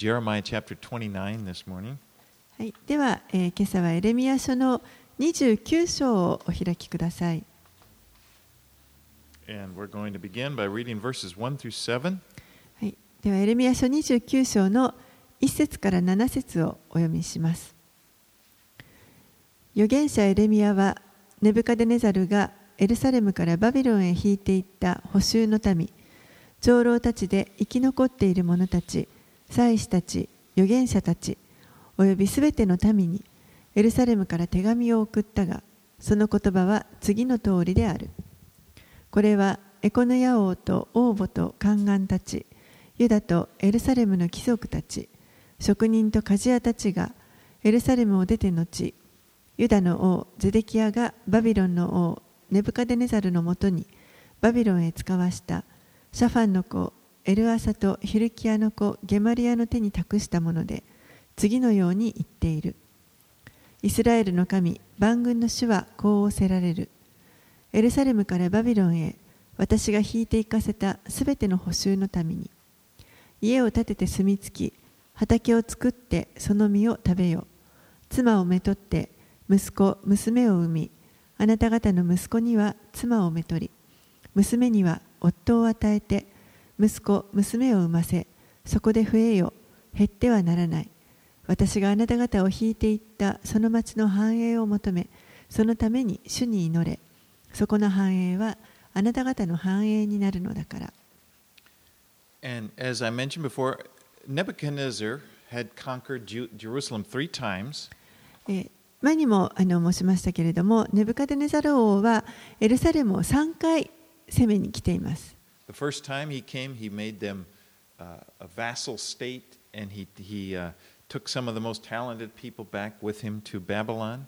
Jeremiah chapter 29 this morning. はい、では、えー今朝はエレミヤ書の29章をお開きください。And we're going to begin by reading verses 1 through 7. はい、ではエレミヤ書29章の1節から7節をお読みします。預言者エレミヤはネブカデネザルがエルサレムからバビロンへ引いていった捕囚の民、長老たちで生き残っている者たち、祭司たち、預言者たち、およびすべての民にエルサレムから手紙を送ったが、その言葉は次の通りである。これはエコノヤ王と王母と宦官たち、ユダとエルサレムの貴族たち、職人と鍛冶屋たちがエルサレムを出て後、ユダの王ゼデキヤがバビロンの王ネブカデネザルのもとにバビロンへ使わしたシャファンの子エルアサとヒルキアの子ゲマリアの手に託したもので次のように言っている。イスラエルの神万軍の主はこう仰せられる。エルサレムからバビロンへ私が引いて行かせたすべての補修のために家を建てて住み着き畑を作ってその実を食べよ妻をめとって息子娘を産みあなた方の息子には妻をめとり娘には夫を与えて息子娘を産ませそこで増えよ減ってはならない。私があなた方を引いていったその町の繁栄を求めそのために主に祈れ。そこの繁栄はあなた方の繁栄になるのだから。And as I mentioned before, Nebuchadnezzar had conquered Jerusalem three times. えー前にもあの申しましたけれどもネブカデネザル王はエルサレムを3回攻めに来ています The first time he came, he made them uh, a vassal state, and he, he uh, took some of the most talented people back with him to Babylon.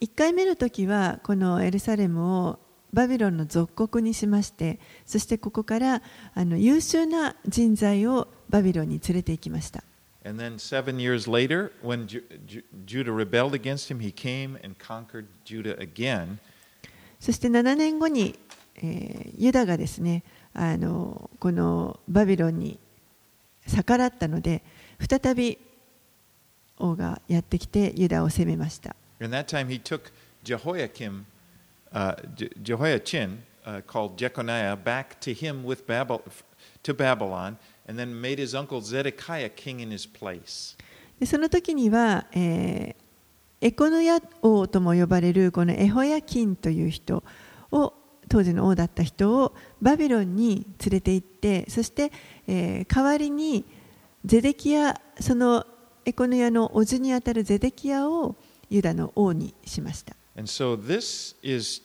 1回目の時はこのエルサレムをバビロンの属国にしましてそしてここからあの優秀な人材をバビロンに連れて行きました And then seven years later, when Ju- Ju- Judah rebelled against him, he came and conquered Judah again. そして7年後に、えーユダがですね あのこのバビロンに逆らったので再び王がやってきてユダを攻めました。その時には、えー、エコノヤ王とも呼ばれるこのエホヤキンという人を当時の王だった人をバビロンに連れて行ってそして、えー代わりにゼデキヤそのエコノヤの叔父にあたるゼデキヤをユダの王にしました。And so this is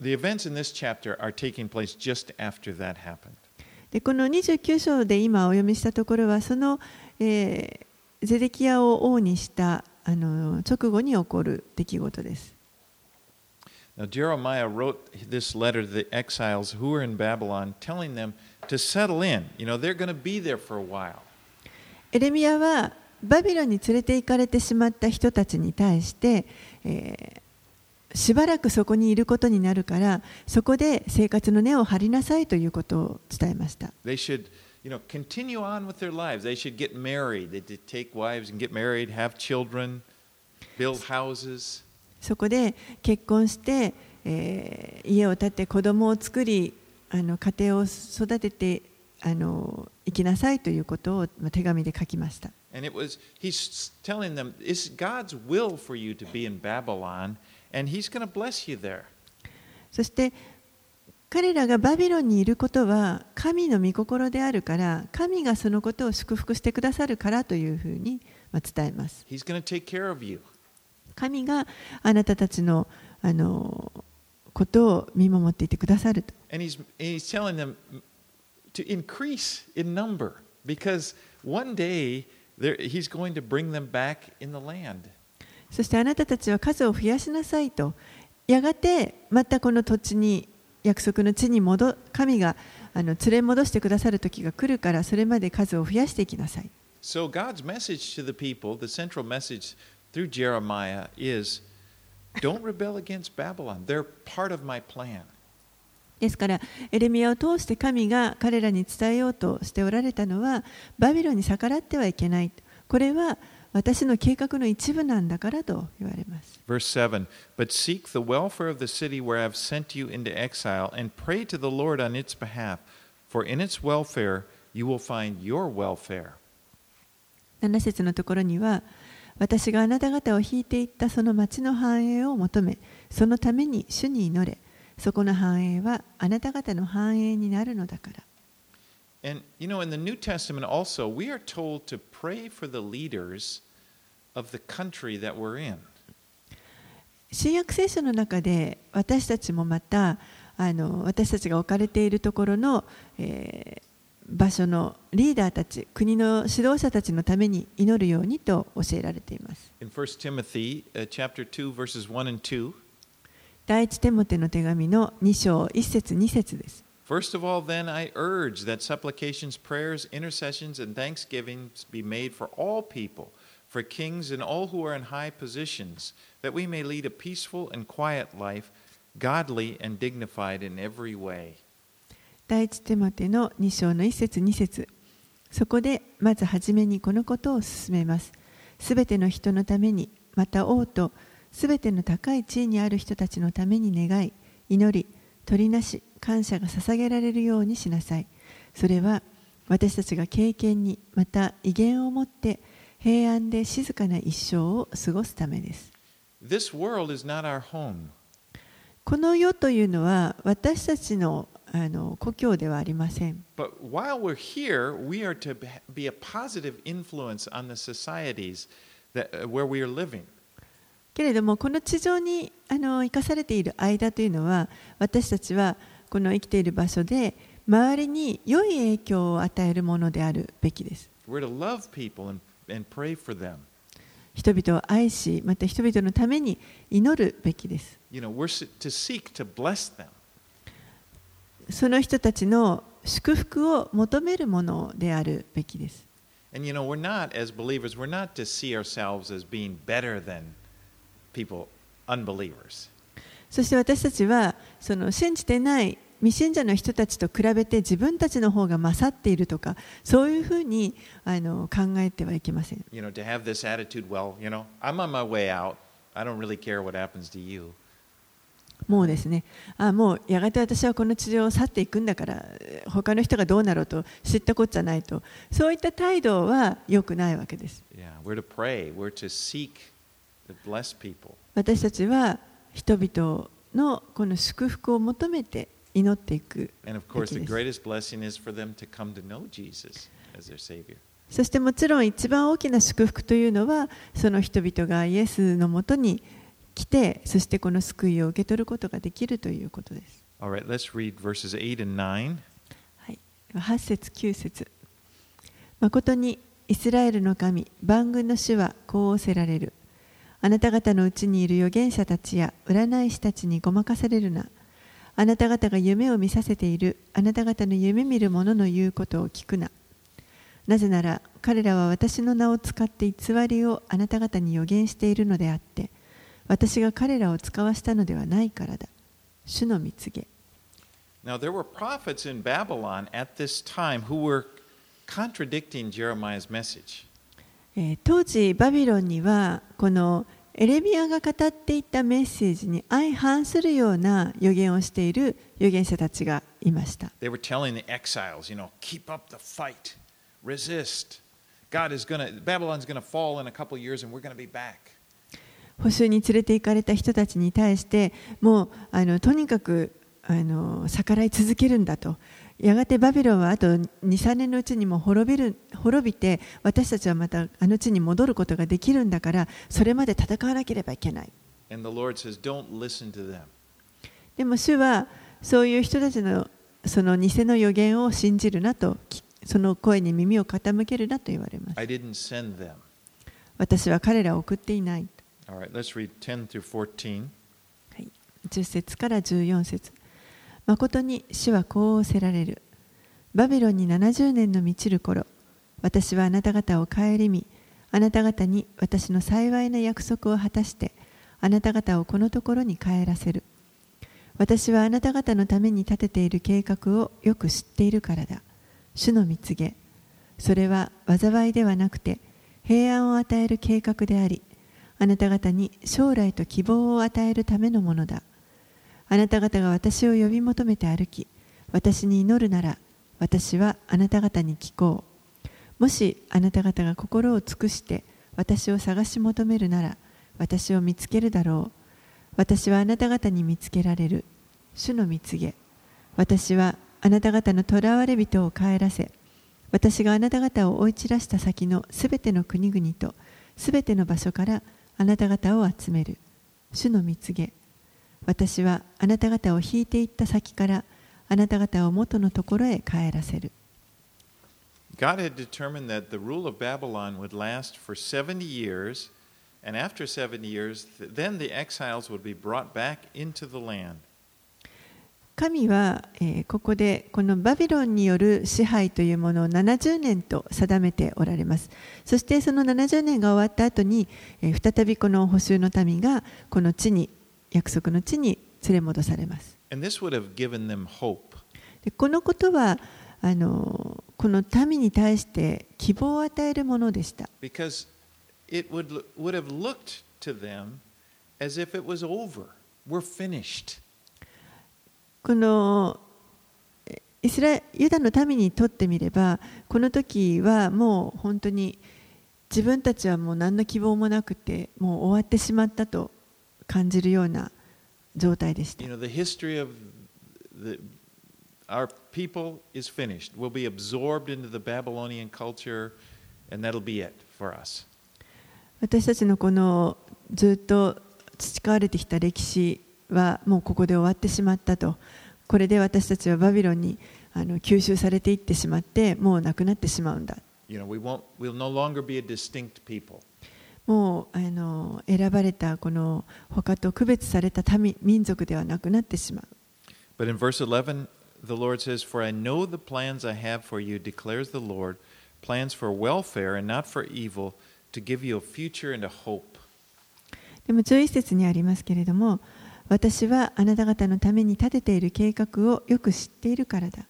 the events in this chapter are taking place just after that happened. でこの29章で今お読みしたところはその、えーゼデキヤを王にしたあの直後に起こる出来事です。Now, Jeremiah wrote this letter to the exiles who were in Babylon, telling them to settle in. You know, they're going to be there for a while. エレミヤはバビロンに連れて行かれてしまった人たちに対して、えーしばらくそこにいることになるからそこで生活の根を張りなさいということを伝えました They should, you know, continue on with their lives. They should get married. They should take wives and get married, have children, build houses. そこで結婚して、えー家を建て子供を作りあの家庭を育ててあの生きなさいということをまあ手紙で書きました And it was, he's telling them, it's God's will for you to be in Babylon, and he's going to bless you there. そして彼らがバビロンにいることは神の御心であるから神がそのことを祝福してくださるからというふうにまあ伝えます He's going to take care of you. 神があなたたちのあのことを見守っていてくださると And he's, he's telling them to increase in number because one day there, he's going to bring them back in the land. そしてあなたたちは数を増やしなさいとやがてまたこの土地に約束の地に戻神があの連れ戻してくださる時が来るからそれまで数を増やしていきなさい So God's message to the people, the central message through Jeremiah is don't rebel against Babylon. They're part of my plan. ですからエレミアを通して神が彼らに伝えようとしておられたのはバビロンに逆らってはいけないこれは私の計画の一部なんだからと言われます。Verse 7 But seek the welfare of the city where I have sent you into exile and pray to the Lord on its behalf, for in its welfare you will find your welfare. 7節のところには私があなた方を引いていったその町の繁栄を求めそのために主に祈れそこの繁栄はあなた方の繁栄になるのだから。And you know, in the New Testament also, we are told to pray for the leaders of the country that we're in. 新約聖書の中で私たちもまたあの私たちが置かれているところの、えー、場所のリーダーたち、国の指導者たちのために祈るようにと教えられています。In 1 Timothy, uh, chapter 2, verses 1 and 2, 第一テモテの手紙の2章1節2節です。First of all, then, I urge that supplications, prayers, intercessions, and thanksgivings be made for all people, for kings and all who are in high positions, that we may lead a peaceful and quiet life, godly and dignified in every way. 第一テモテの2章の1節2節そこでまず初めにこのことを進めます。すべての人のために、また王とすべての高い地位にある人たちのために願い、祈り、取りなし、感謝が捧げられるようにしなさい。それは私たちが経験に、また威厳を持って平安で静かな一生を過ごすためです。This world is not our home. この世というのは私たちのあの故郷ではありません。けれども、この地上にあの生かされている間というのは、私たちはこの生きている場所で、周りに良い影響を与えるものであるべきです。人々を愛し、また人々のために祈るべきです。その人たちの祝福を求めるものであるべきです。And you know, we're not, as believers, we're not to see ourselves as being better than people, unbelievers. そして私たちはその信じてない未信者の人たちと比べて自分たちの方が勝っているとかそういうふうにあの考えてはいけません。You know, to have this attitude, well, you know, I'm on my way out. I don't really care what happens to you. もうですねあもうやがて私はこの地上を去っていくんだから他の人がどうなろうと知ったこっちゃないとそういった態度は良くないわけです。Yeah. 私たちは人々のこの祝福を求めて祈っていく.そしてもちろん一番大きな祝福というのはその人々がイエスのもとに来て、そしてこの救いを受け取ることができるということです。Right, 8, はい、8節9節誠にイスラエルの神、万軍の主はこう仰せられる。あなた方のうちにいる預言者たちや占い師たちにごまかされるな。あなた方が夢を見させているあなた方の夢見る者の言うことを聞くな。なぜなら彼らは私の名を使って偽りをあなた方に予言しているのであって、私が彼らを使わしたのではないからだ。主の蜜げ。Now, there were prophets in Babylon at this time who were contradicting Jeremiah's message. 当時、バビロンにはこのエレミアが語っていたメッセージに相反するような予言をしている預言者たちがいました。They were telling the exiles, you know, keep up the fight, resist. God is going to, Babylon's going to fall in a couple years and we're going to be back. 補修に連れて行かれた人たちに対してもうあのとにかくあの逆らい続けるんだとやがてバビロンはあと23年のうちにも滅びる滅びて私たちはまたあの地に戻ることができるんだからそれまで戦わなければいけない。Says, でも主はそういう人たちのその偽の予言を信じるなとその声に耳を傾けるなと言われます。私は彼らを送っていない。10、節から14節誠に死はこう仰せられる。バビロンに70年の満ちる頃、私はあなた方を顧み、あなた方に私の幸いな約束を果たして、あなた方をこのところに帰らせる。私はあなた方のために立てている計画をよく知っているからだ。主の蜜げ。それは災いではなくて平安を与える計画であり、あなた方に将来と希望を与えるためのものだ。あなた方が私を呼び求めて歩き、私に祈るなら、私はあなた方に聞こう。もしあなた方が心を尽くして私を探し求めるなら、私を見つけるだろう。私はあなた方に見つけられる。主の蜜げ。私はあなた方の囚われ人を帰らせ、私があなた方を追い散らした先のすべての国々とすべての場所からあなた方を集める。主の蜜げ。私はあなた方を引いていった先からあなた方を元のところへ帰らせる。God had determined that the rule of Babylon would last for 70 years, and after 70 years, then the exiles would be brought back into the land. 神は、えーここでこのバビロンによる支配というものを70年と定めておられます。そしてその70年が終わった後に、えー再びこの補修の民がこの地に、約束の地に連れ戻されます。このことはあのこの民に対して希望を与えるものでした。because it would, l- would have looked to them as if it was over. We're finished. このイスラユダの民にとってみれば、この時はもう本当に自分たちはもう何の希望もなくて、もう終わってしまったと感じるような状態でした。私たちのこのずっと培われてきた歴史はもうここで終わってしまったとこれで私たちはバビロンにあの吸収されていってしまってもうなくなってしまうんだ You know, we won't, we'll no longer be a distinct people. もうあの選ばれたこの他と区別された民民族ではなくなってしまう But in verse 11, the Lord says, For I know the plans I have for you, declares the Lord, plans for welfare and not for evil, to give you a future and a hope. でも11節にありますけれども私はあなた方のために立てている計画をよく知っているからだ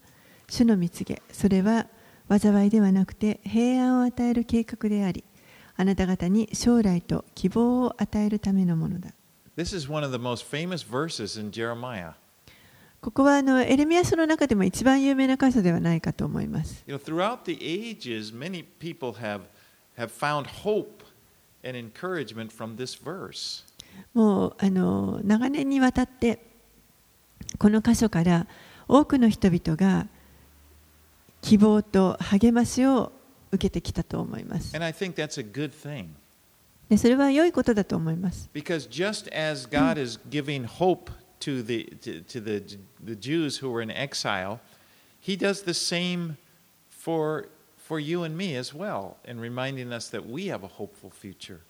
主の蜜げそれは災いではなくて平安を与える計画でありあなた方に将来と希望を与えるためのものだ This is one of the most famous verses in Jeremiah. ここはあのエレミア書の中でも一番有名な箇所ではないかと思います You know, throughout the ages, many people have, have found hope and encouragement from this verse. もうあの長年にわたってこの箇所から多くの人々が希望と励ましを受けてきたと思います。And I think that's a good thing. でそれは良いことだと思います。Because just as God is giving hope to the, to, to the, the Jews who were in exile, He does the same for, for you and me as well, in reminding us that we have a hopeful future.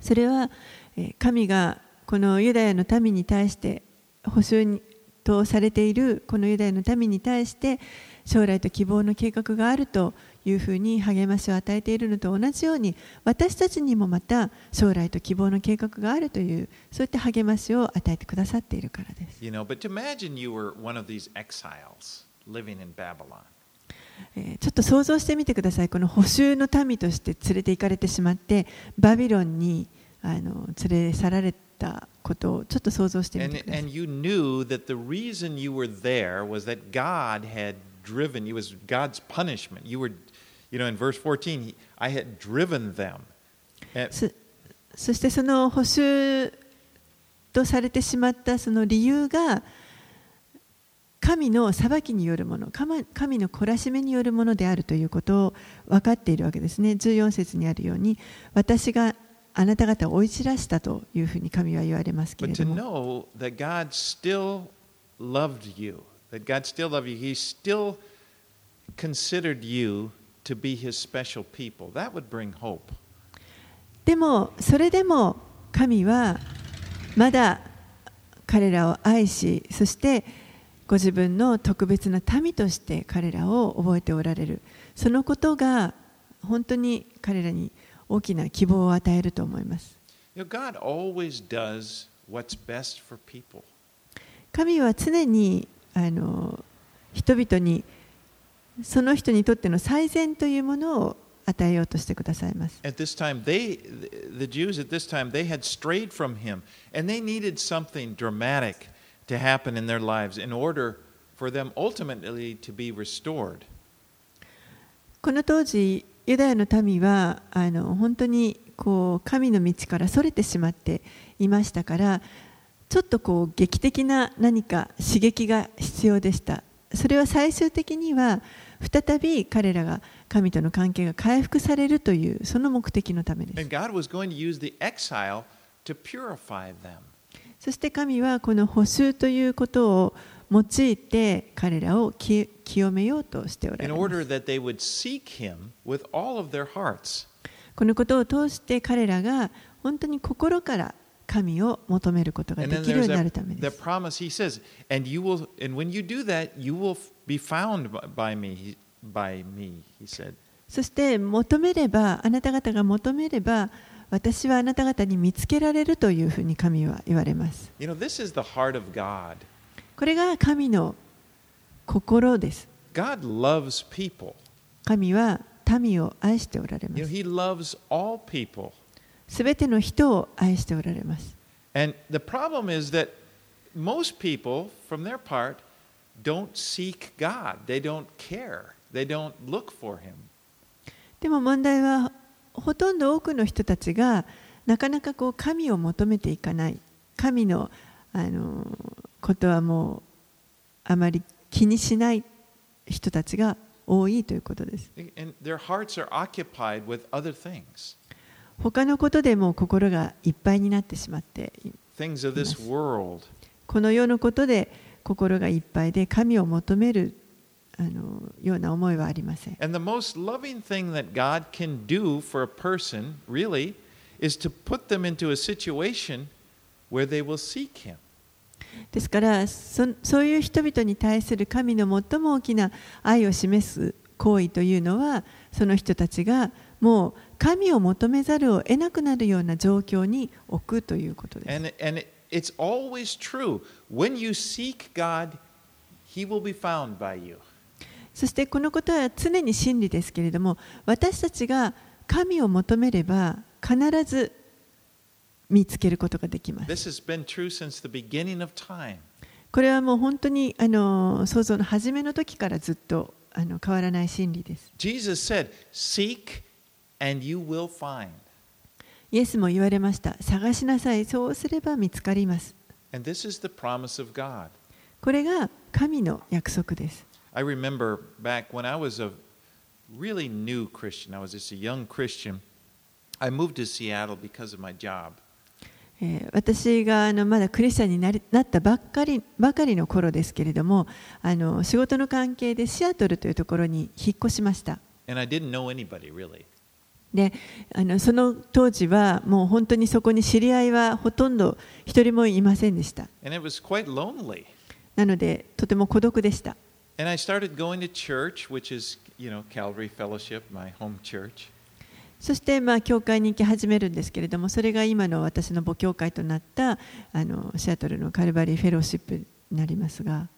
それはえ神がこのユダヤの民に対して保守にとされているこのユダヤの民に対して将来と希望の計画があるというふうに励ましを与えているのと同じように私たちにもまた将来と希望の計画があるというそういった励ましを与えてくださっているからです。You know, but imagine you were one of these exiles living in Babylon. えーちょっと想像してみてください、この捕囚の民として連れて行かれてしまって、バビロンにあの連れ去られたことをちょっと想像してみ And, てください and。you knew that the reason you were there was that God had driven, it was God's punishment. You were, you know, in verse 14, he, I had driven them. And- そそしてその捕囚とされてしまったその理由が、神の裁きによるもの神の懲らしめによるものであるということを分かっているわけですね。14節にあるように私があなた方を追い散らしたというふうに神は言われますけれども。でもそれでも神はまだ彼らを愛しそしてご自分の特別な民として彼らを覚えておられる。そのことが本当に彼らに大きな希望を与えると思います。神は常にあの人々にその人にとっての最善というものを与えようとしてくださいます。To happen in their lives in order for them ultimately to be restored. この当時ユダヤの民はあの本当にこう神の道からそれてしまっていましたからちょっとこう劇的な何か刺激が必要でした。それは最終的には再び彼らが神との関係が回復されるというその目的のためですそして神はこの補修ということを用いて彼らを清めようとしておられま。このことを通して彼らが本当に心から神を求めることができるようになるためです。そして求めれば、あなた方が求めれば、私はあなた方に見つけられるというふうに神は言われます。これが神の心です。神は民を愛しておられます。すべての人を愛しておられます。でも問題はほとんど多くの人たちがなかなかこう神を求めていかない。神のあのことはもうあまり気にしない人たちが多いということです。And their hearts are occupied with other things 他のことでもう心がいっぱいになってしまって.この世のことで心がいっぱいで神を求めるあのような思いはありません。神様が人を愛するですからそ、そういう人々に対する神の最も大きな愛を示す行為というのは、その人たちがもう神を求めざるを得なくなるような状況に置くということです。And It's always true. When you seek God, He will be found by you. そしてこのことは常に真理ですけれども私たちが神を求めれば必ず見つけることができます。This has been true since the beginning of time. これはもう本当にあの創造の初めの時からずっとあの変わらない真理です。Jesus said, Seek and you will find. イエスも言われました。探しなさい。そうすれば見つかります。And this is the promise of God. これが神の約束です。I remember back when I was a really new Christian, I was a young Christian, I moved to Seattle because of my job. 私があのまだクリスチャンにな,りなったばっ,かりばかりの頃ですけれどもあの仕事の関係でシアトルというところに引っ越しました。であのその当時はもう本当にそこに知り合いはほとんど一人もいませんでした。なのでとても孤独でした。And I started going to church, which is, you know, Calvary Fellowship, my home church. そしてまあ教会に行き始めるんですけれどもそれが今の私の母教会となったあのシアトルのカルバリーフェローシップになりますが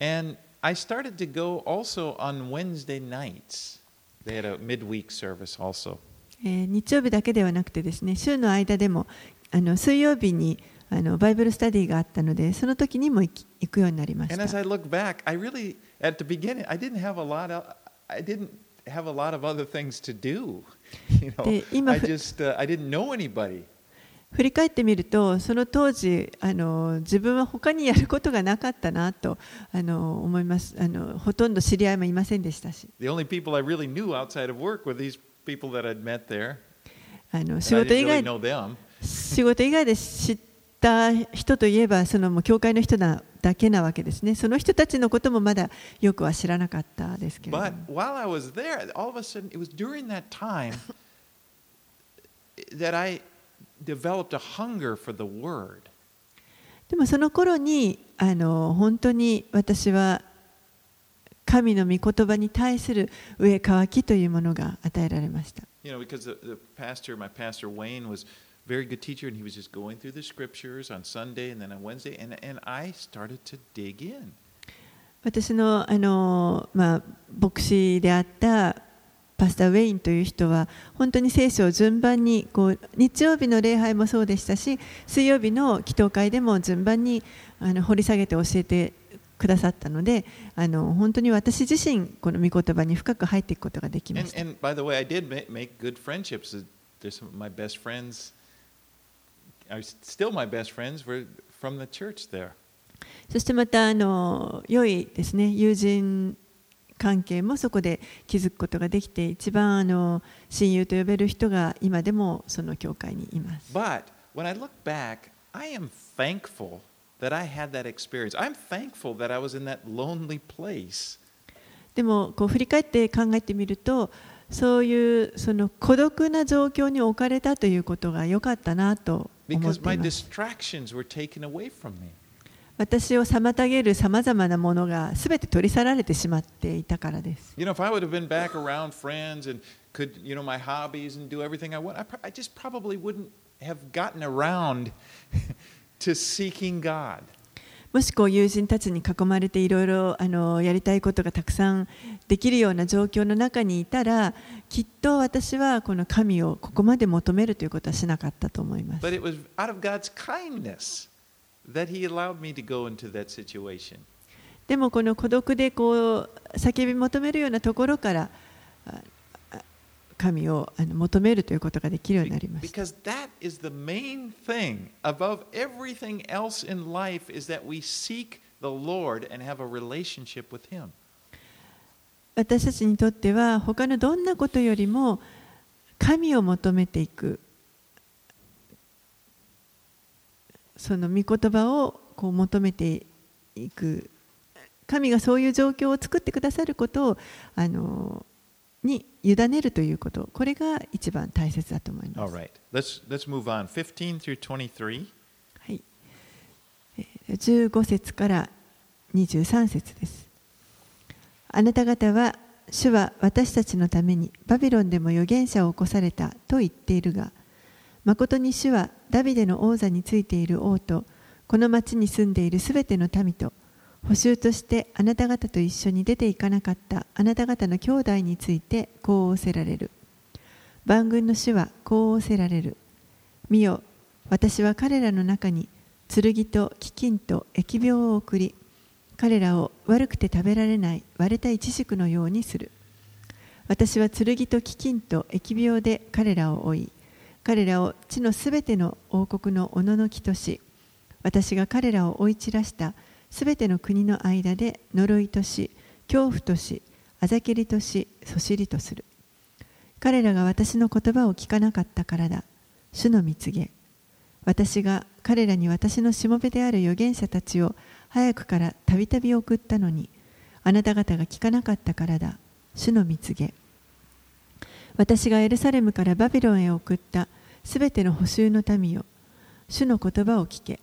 And I started to go also on Wednesday nights. They had a midweek service also. えー日曜日だけではなくてですね週の間でもあの水曜日にあのバイブルスタディがあったのでその時にも行き行くようになりまし And as た I look back, I really, at the beginning, I didn't have a lot of, I didn't have a lot of other things to do. You know, I just, uh, I didn't know anybody. 振り返ってみるとその当時あの自分は他にやることがなかったなとあの思いますあのほとんど知り合いもいませんでしたし The only people I really knew outside of work were these people that I'd met there. あの仕事以外 really know them. 仕事以外で知った人といえばそのもう教会の人なだけなわけですね。その人たちのこともまだよくは知らなかったですけど。でもその頃にあの本当に私は神の御言葉に対する上え渇きというものが与えられました。Very good teacher, and he was just going through the scriptures on Sunday and then on Wednesday, and, and I started to dig in. 私のあの、まあ、牧師であったパスター・ウェインという人は本当に聖書を順番にこう日曜日の礼拝もそうでしたし水曜日の祈祷会でも順番にあの掘り下げて教えてくださったのであの本当に私自身この御言葉に深く入っていくことができま And, した。and by そしてまたあの良いですね友人関係もそこで気づくことができて一番あの親友と呼べる人が今でもその教会にいます。でもこう振り返って考えてみるとそういうその孤独な状況に置かれたということが良かったなと Because て my います distractions were taken away from me. 私を妨げるさまざまなものがすべて取り去られてしまっていたからです You know, if I would have been back around friends and could, you know, my hobbies and do everything I want, I, pro- I just probably wouldn't have gotten around to seeking God. もしこう友人たちに囲まれていろいろあのやりたいことがたくさんできるような状況の中にいたらきっと私はこの神をここまで求めるということはしなかったと思います But it was out of God's kindness that He allowed me to go into that situation. でもこの孤独でこう叫び求めるようなところから神をあの求めるということができるようになりまし。私たちにとっては、他のどんなことよりも神を求めていく。その御言葉をこう求めていく。神がそういう状況を作ってくださることを。あのーに委ねるということこれが一番大切だと思います。right, let's, let's move on. 15 through 23. はい、えー15節から23節です。あなた方は、主は私たちのためにバビロンでも預言者を起こされたと言っているが、誠に主はダビデの王座についている王と、この町に住んでいるすべての民と、補修としてあなた方と一緒に出ていかなかったあなた方の兄弟についてこう仰せられる。万軍の主はこう仰せられる。見よ、私は彼らの中に剣と飢饉と疫病を送り彼らを悪くて食べられない割れたイチジクのようにする私は剣と飢饉と疫病で彼らを追い彼らを地のすべての王国のおののきとし私が彼らを追い散らしたすべての国の間で呪いとし恐怖としあざけりとしそしりとする。彼らが私の言葉を聞かなかったからだ。主の蜜げ。私が彼らに私のしもべである預言者たちを早くからたびたび送ったのにあなた方が聞かなかったからだ。主の蜜げ。私がエルサレムからバビロンへ送ったすべての補修の民よ主の言葉を聞け。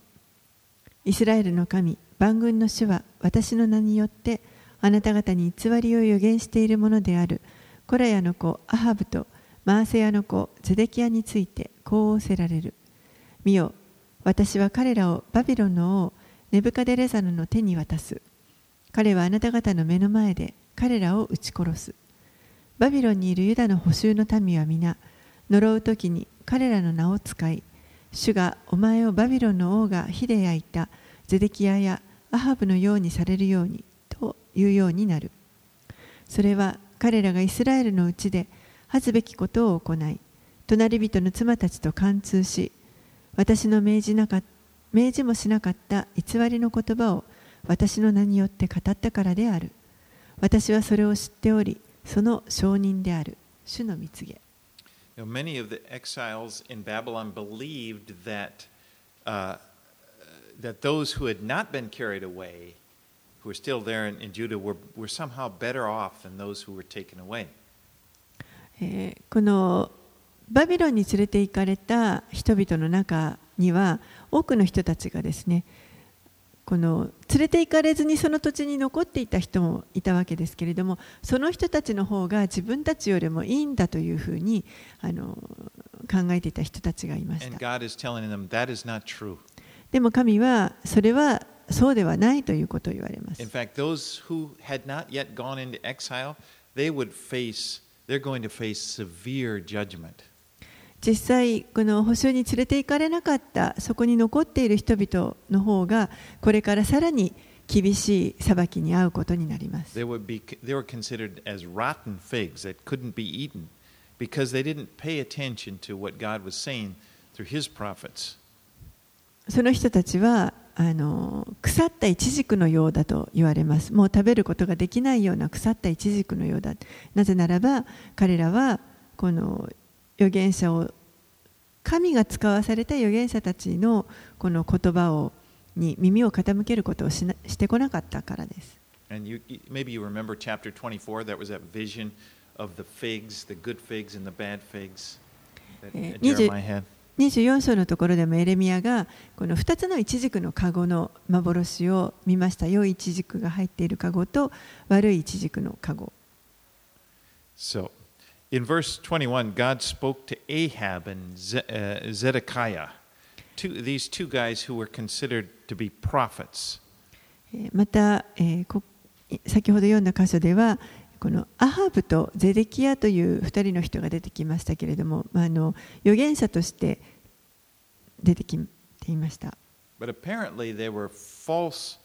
イスラエルの神万軍の主は私の名によってあなた方に偽りを予言しているものである。コラヤの子アハブとマーセヤの子ゼデキヤについてこう仰せられる。見よ私は彼らをバビロンの王ネブカデレザルの手に渡す。彼はあなた方の目の前で彼らを撃ち殺す。バビロンにいるユダの補修の民は皆呪う時に彼らの名を使い主がお前をバビロンの王が火で焼いたゼデキヤやアハブのようにされるようにというようになる。それは彼らがイスラエルのうちで恥ずべきことを行い隣人の妻たちと貫通し私の命じなか命じもしなかった偽りの言葉を私の名によって語ったからである。私はそれを知っておりその証人である。主の蜜げ many of the exiles in Babylon believed that, uh, that those who had not been carried away, who were still there in, in Judah, were, were somehow better off than those who were taken away. えーこのバビロンに連れて行かれた人々の中には多くの人たちがですねこの連れて行かれずにその土地に残っていた人もいたわけですけれどもその人たちの方が自分たちよりもいいんだというふうにあの考えていた人たちがいました。でも神はそれはそうではないということを言われます In。fact, those who had not yet gone into exile, they would face, they're going to face severe judgment. 実際この保守に連れて行かれなかったそこに残っている人々の方がこれからさらに厳しい裁きに遭うことになります They, would be, they were considered as rotten figs that couldn't be eaten because they didn't pay attention to what God was saying through His prophets. その人たちはあの腐ったイチジクのようだと言われますもう食べることができないような腐ったイチジクのようだなぜならば彼らはこの預言者を神が使わされた預言者たちのこの言葉をに耳を傾けることをしなしてこなかったからです。And you, maybe you remember chapter 24, that was that vision of the figs, the good figs and the bad figs that Eh, uh, 20 Jeremiah had. 24章のところでもエレミアがこの2つのイチジクの籠の幻を見ました良いイチジクが入っている籠と悪いイチジクの籠 So, in verse 21, God spoke to Ahab and Ze- uh, Zedekiah, two, these two guys who were considered to be prophets. えーまた、えーこ先ほど読んだ箇所ではこのアハブとゼデキアという2人の人が出てきましたけれども、まあ、あの預言者として出てきていました。But apparently, they were false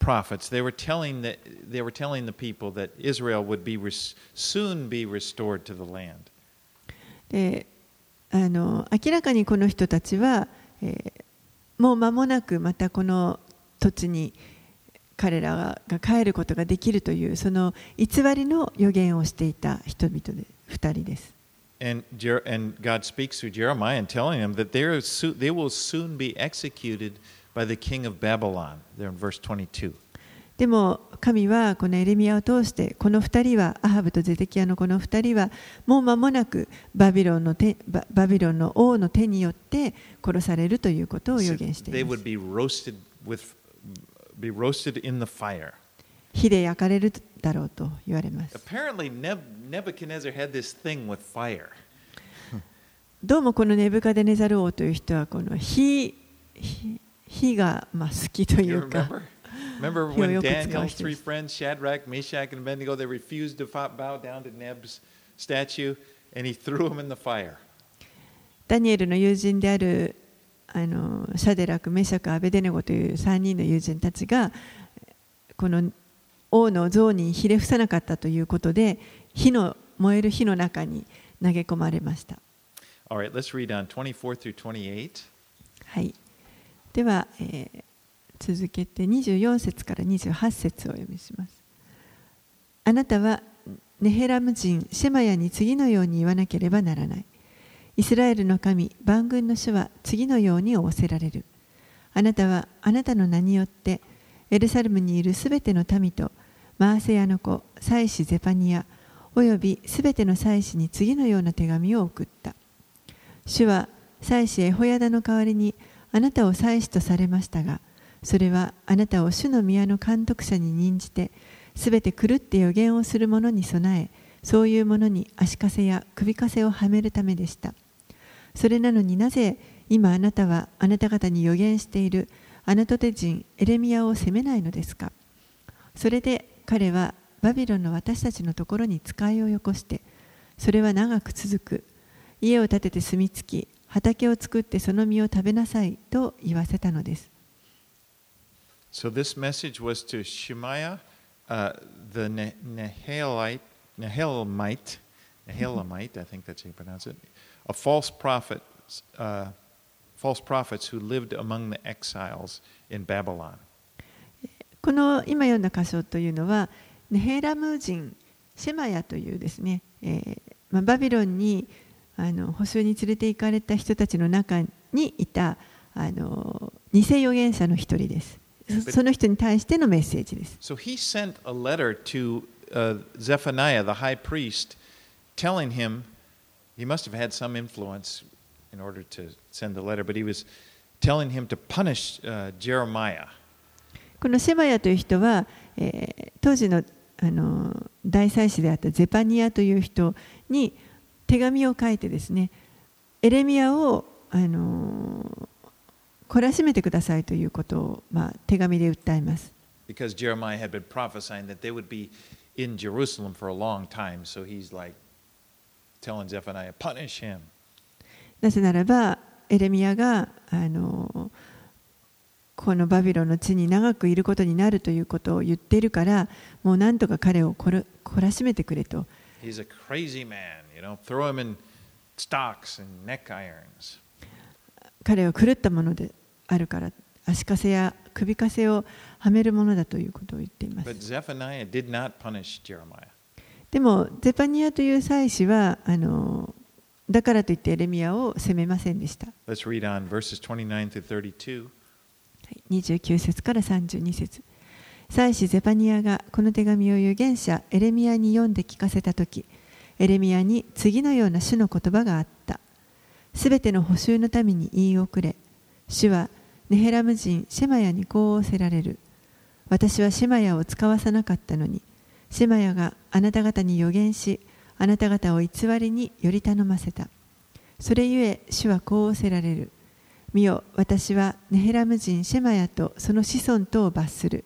prophets. They were telling that they were telling the people that Israel would be res- soon be restored to the land. であの明らかにこの人たちは、えーもう間もなくまたこの土地に彼らが帰ることができるというその偽りの予言をしていた人々で2人です。でも神はこのエレミアを通してこの2人はアハブとゼテキアのこの2人はもう間もなくバビロンの,手バビロンの王の手によって殺されるということを予言しています。Be roasted in the fire. 火で焼かれるだろうと言われます。Apparently Neb- Nebuchadnezzar had this thing with fire. どうもこのネブカデネザル王という人はこの火火火がまあ好きというか remember? When Daniel's three friends, Shadrach, Meshach, and Abednego, they refused to bow down to Neb's statue, and he threw them in the fire. ダニエルの友人であるあのシャデラク、メシャク、アベデネゴという3人の友人たちがこの王の像にひれ伏さなかったということで火の燃える火の中に投げ込まれました。All right, let's read on 24 through 28. はい、では、えー続けて24節から28節をお読みします。あなたはネヘラム人シェマヤに次のように言わなければならない。イスラエルの神、万軍の主は次のように仰せられる。あなたはあなたの名によってエルサレムにいるすべての民とマーセヤの子、祭司ゼパニア、およびすべての祭司に次のような手紙を送った。主は祭司エホヤダの代わりにあなたを祭司とされましたが、それはあなたを主の宮の監督者に任じて、すべて狂って予言をする者に備え、そういう者に足かせや首かせをはめるためでした。それなのになぜ今あなたはあなた方に予言しているアナトテ人エレミアを責めないのですか？それで彼はバビロンの私たちのところに使いをよこして、それは長く続く。家を建てて住み着き、畑を作ってその実を食べなさいと言わせたのです。So this message was to Shemaiah, uh, the ne- Nehelite, Nehelamite, Nehelamite, I think that's how you pronounce it, a false prophet, uh, false prophets who lived among the exiles in Babylon. この今読んだ箇所というのは、ネヘラム人シェマヤというですね、えーまあ、バビロンにあの捕囚に連れて行かれた人たちの中にいたあの偽預言者の一人です。そその人に対してのメッセージです。So he sent a letter to uh, Zephaniah, the high priest, telling him he must have had some influence in order to send the letter, but he was telling him to punish uh, Jeremiah. このシェマヤという人は、えー当時のあの大祭司であったゼパニアという人に手紙を書いてですね エレミアを、あの懲らしめてくださいということを、まあ、手紙で訴えます。Because Jeremiah had been prophesying that they would be in Jerusalem for a long time, so he's like telling Zephaniah, punish him. なぜならば、エレミアがあのこのバビロンの地に長くいることになるということを言っているから、もうなんとか彼を懲らしめてくれと。He's a crazy man, you know, throw him in stocks and neck irons. 彼は狂ったものであるから足かせや首かせをはめるものだということを言っています。でも、ゼパニアという祭司はあのだからといってエレミアを責めませんでした。29節から32節祭司ゼパニアがこの手紙を預言者エレミアに読んで聞かせたとき、エレミアに次のような主の言葉があった。すべての補修のために言い遅れ、主はネヘラム人シェマヤにこう仰せられる。私はシェマヤを使わさなかったのに、シマヤがあなた方に予言し、あなた方を偽りにより頼ませた。それゆえ主はこう仰せられる。見よ、私はネヘラム人シェマヤとその子孫とを罰する。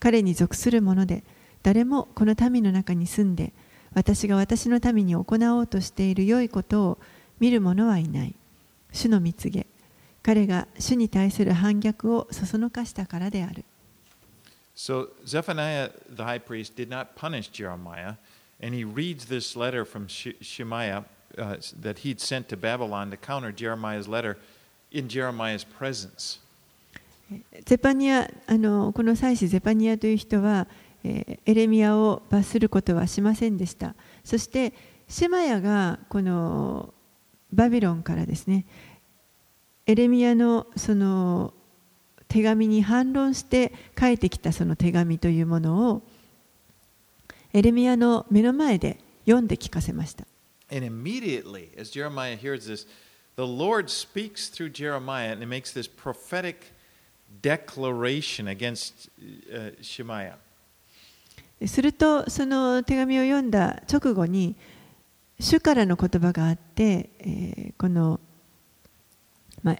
彼に属する者で、誰もこの民の中に住んで、私が私の民に行おうとしている良いことを見る者はいない。主の蜜げ、彼が主に対する反逆をそそのかしたからである。So Zephaniah the high priest did not punish Jeremiah, and he reads this letter from Shemaiah uh, that he'd sent to Babylon to counter Jeremiah's letter in Jeremiah's presence. ゼパニアあのこの祭司ゼパニアという人は、えー、エレミアを罰することはしませんでした。そしてシェマヤがこのバビロンからですねエレミアのその 手紙に反論して書いてきたその手紙というものをエレミアの目の前で読んで聞かせました。するとその手紙を読んだ直後に主からの言葉があってこの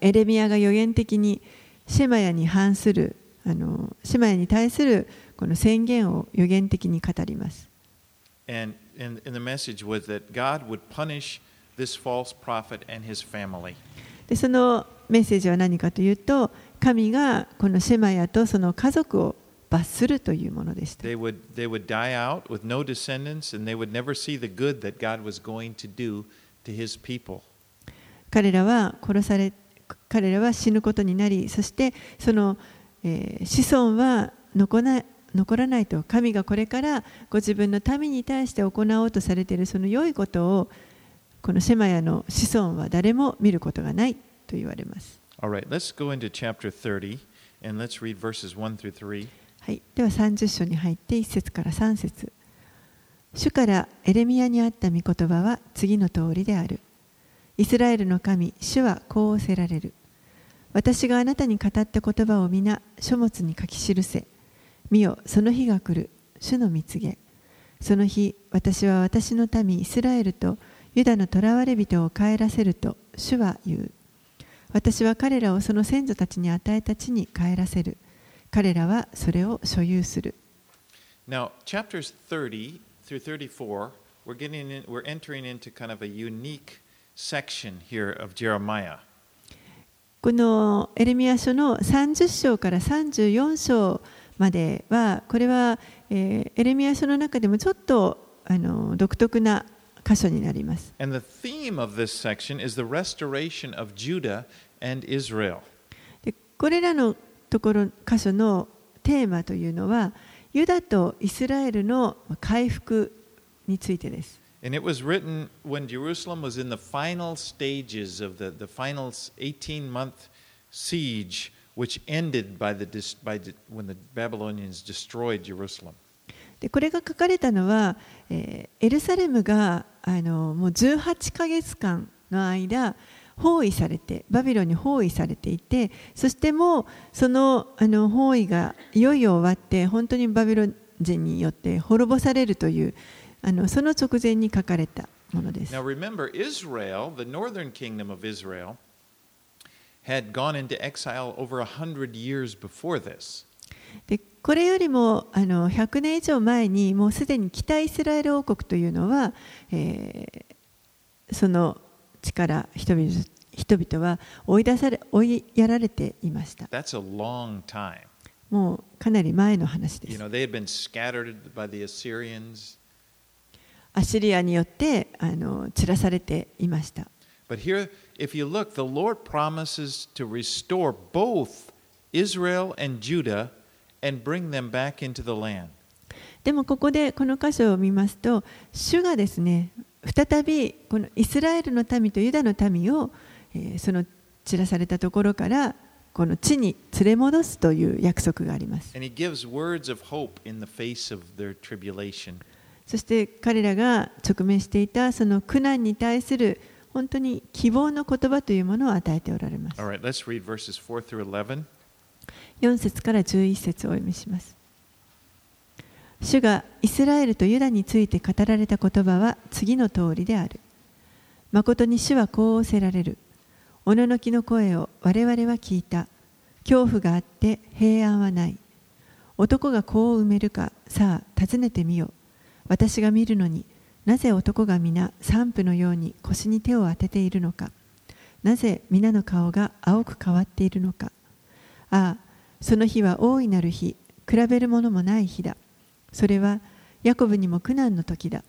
エレミアが予言的にシマヤに反するあのシマに対するこの宣言を予言的に語ります。でそのメッセージは何かというと神がこのシマヤとその家族を罰するというものでした。彼らは殺され彼らは死ぬことになり、そしてその、えー、子孫は残ら残らないと、神がこれからご自分の民に対して行おうとされているその良いことを、このシェマヤの子孫は誰も見ることがないと言われます。Right, let's go into chapter 30 and let's read verses 1 through 3. はい、では30章に入って1節から3節主からエレミアにあった御言葉は次の通りである。イスラエルの神、主はこう仰せられる。私があなたに語った言葉を皆書物に書き記せ。見よ、その日が来る。主の蜜げ。その日、私は私の民イスラエルとユダの囚われ人を帰らせると主は言う。私は彼らをその先祖たちに与えた地に帰らせる。彼らはそれを所有する。Now, chapters 30 through 34, we're, getting in, we're entering into kind of a unique section here of Jeremiah. このエレミア書の30章から34章までは、これは、えー、エレミア書の中でもちょっとあの独特な箇所になります。これらのところ箇所のテーマというのはユダとイスラエルの回復についてです。And it was written when Jerusalem was in the final stages of the, the final 18 month siege, which ended by the, by the, when the Babylonians destroyed Jerusalem. でこれが書かれたのは、えー、エルサレムがあのもう18ヶ月間の間、包囲されてバビロンに包囲されていてそしてもうそのあの包囲がいよいよ終わって本当にバビロン人によって滅ぼされるというあのその直前に書かれたものです Now remember, Israel, the northern kingdom of Israel, had gone into exile over a hundred years before this. でこれよりもあの100年以上前にもうすでに北イスラエル王国というのは、えーその力人々人々は追い出され追いやられていました That's a long time. もうかなり前の話で You す know, they had been scattered by the Assyrians. アシリアによってあの散らされていました。でもここでこの箇所を見ますと、主がですね、再びこのイスラエルの民とユダの民を、えー、その散らされたところからこの地に連れ戻すという約束があります。そして彼らが直面していたその苦難に対する本当に希望の言葉というものを与えておられます right, let's read verses 4 through 11. 4節から11節をお読みします。主がイスラエルとユダについて語られた言葉は次の通りである。誠に主はこう仰せられる。おののきの声を我々は聞いた。恐怖があって平安はない。男が子を埋めるか、さあ尋ねてみよ。私が見るのになぜ男が皆散布のように腰に手を当てているのか。なぜ皆の顔が青く変わっているのか。ああ、その日は大いなる日、比べるものもない日だ。それはヤコブにも苦難の時だ。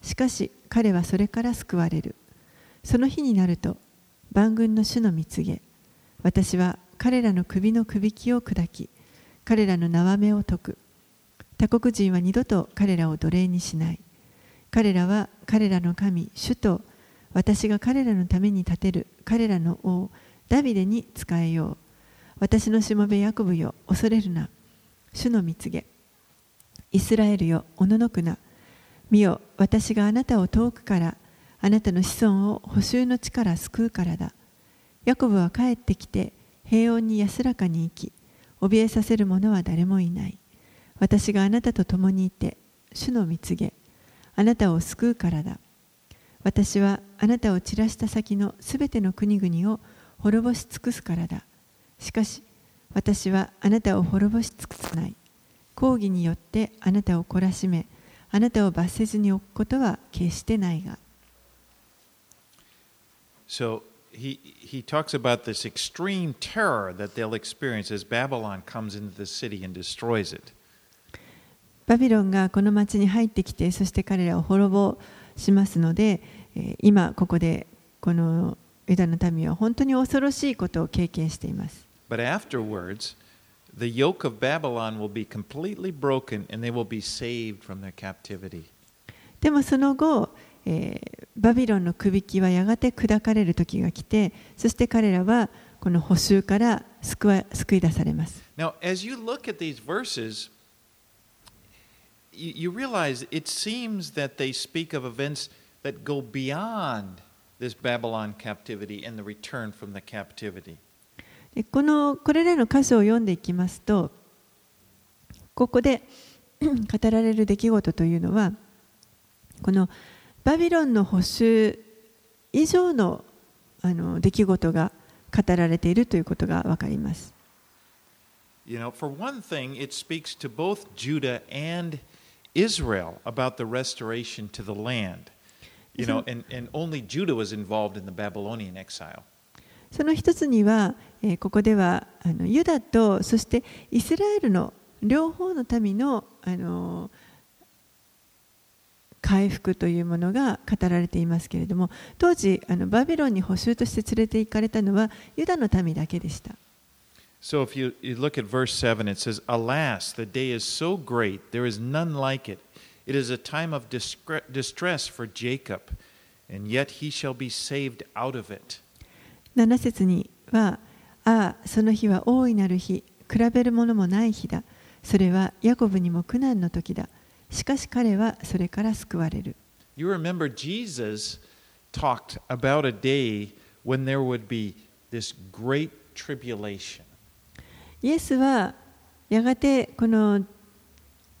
しかし彼はそれから救われる。その日になると、万軍の主の蜜げ、私は彼らの首のくびきを砕き、彼らの縄目を解く。他国人は二度と彼らを奴隷にしない。彼らは彼らの神、主と私が彼らのために立てる彼らの王、ダビデに仕えよう。私のしもべヤコブよ、恐れるな。主の蜜げ。イスラエルよ、おののくな。見よ、私があなたを遠くから、あなたの子孫を補修の地から救うからだ。ヤコブは帰ってきて、平穏に安らかに生き、怯えさせる者は誰もいない。私があなたと共にいて、主の蜜げ、あなたを救うからだ。私はあなたを散らした先のすべての国々を滅ぼし尽くすからだ。しかし、私はあなたを滅ぼし尽くさない。抗議によってあなたを懲らしめ、あなたを罰せずに置くことは決してないが。So he, he talks about this extreme terror that they'll experience as Babylon comes into the city and destroys it. バビロンがこの町に入ってきて、そして彼らを滅ぼしますので、えー今ここでこのユダの民は本当に恐ろしいことを経験しています。But afterwards, the yoke of Babylon will be completely broken and they will be saved from their captivity. でもその後、えーバビロンのくびきはやがて砕かれる時が来て、そして彼らはこの補修から救わ救い出されます。Now, as you look at these verses, you, you realize it seems that they speak of events that go beyond this Babylon captivity and the return from the captivity. でこのこれらの箇所を読んでいきますとここで語られる出来事というのはこのバビロンの補修以上のあの出来事が語られているということが分かります。 You know, for one thing, it speaks to both Judah and Israel about the restoration to the land. You know, and, and only Judah was involved in the Babylonian exile. その一つには、えーここではあのユダとそしてイスラエルの両方の民のあの回復というものが語られていますけれども当時あのバビロンに捕囚として連れて行かれたのはユダの民だけでした。So if you, you look at verse 7, it says, Alas, the day is so great, there is none like it. It is a time of discre- distress for Jacob, and yet he shall be saved out of it. 7節には「ああその日は大いなる日比べるものもない日だそれはヤコブにも苦難の時だしかし彼はそれから救われる」 You remember Jesus talked about a day when there would be this great tribulation. イエスはやがてこの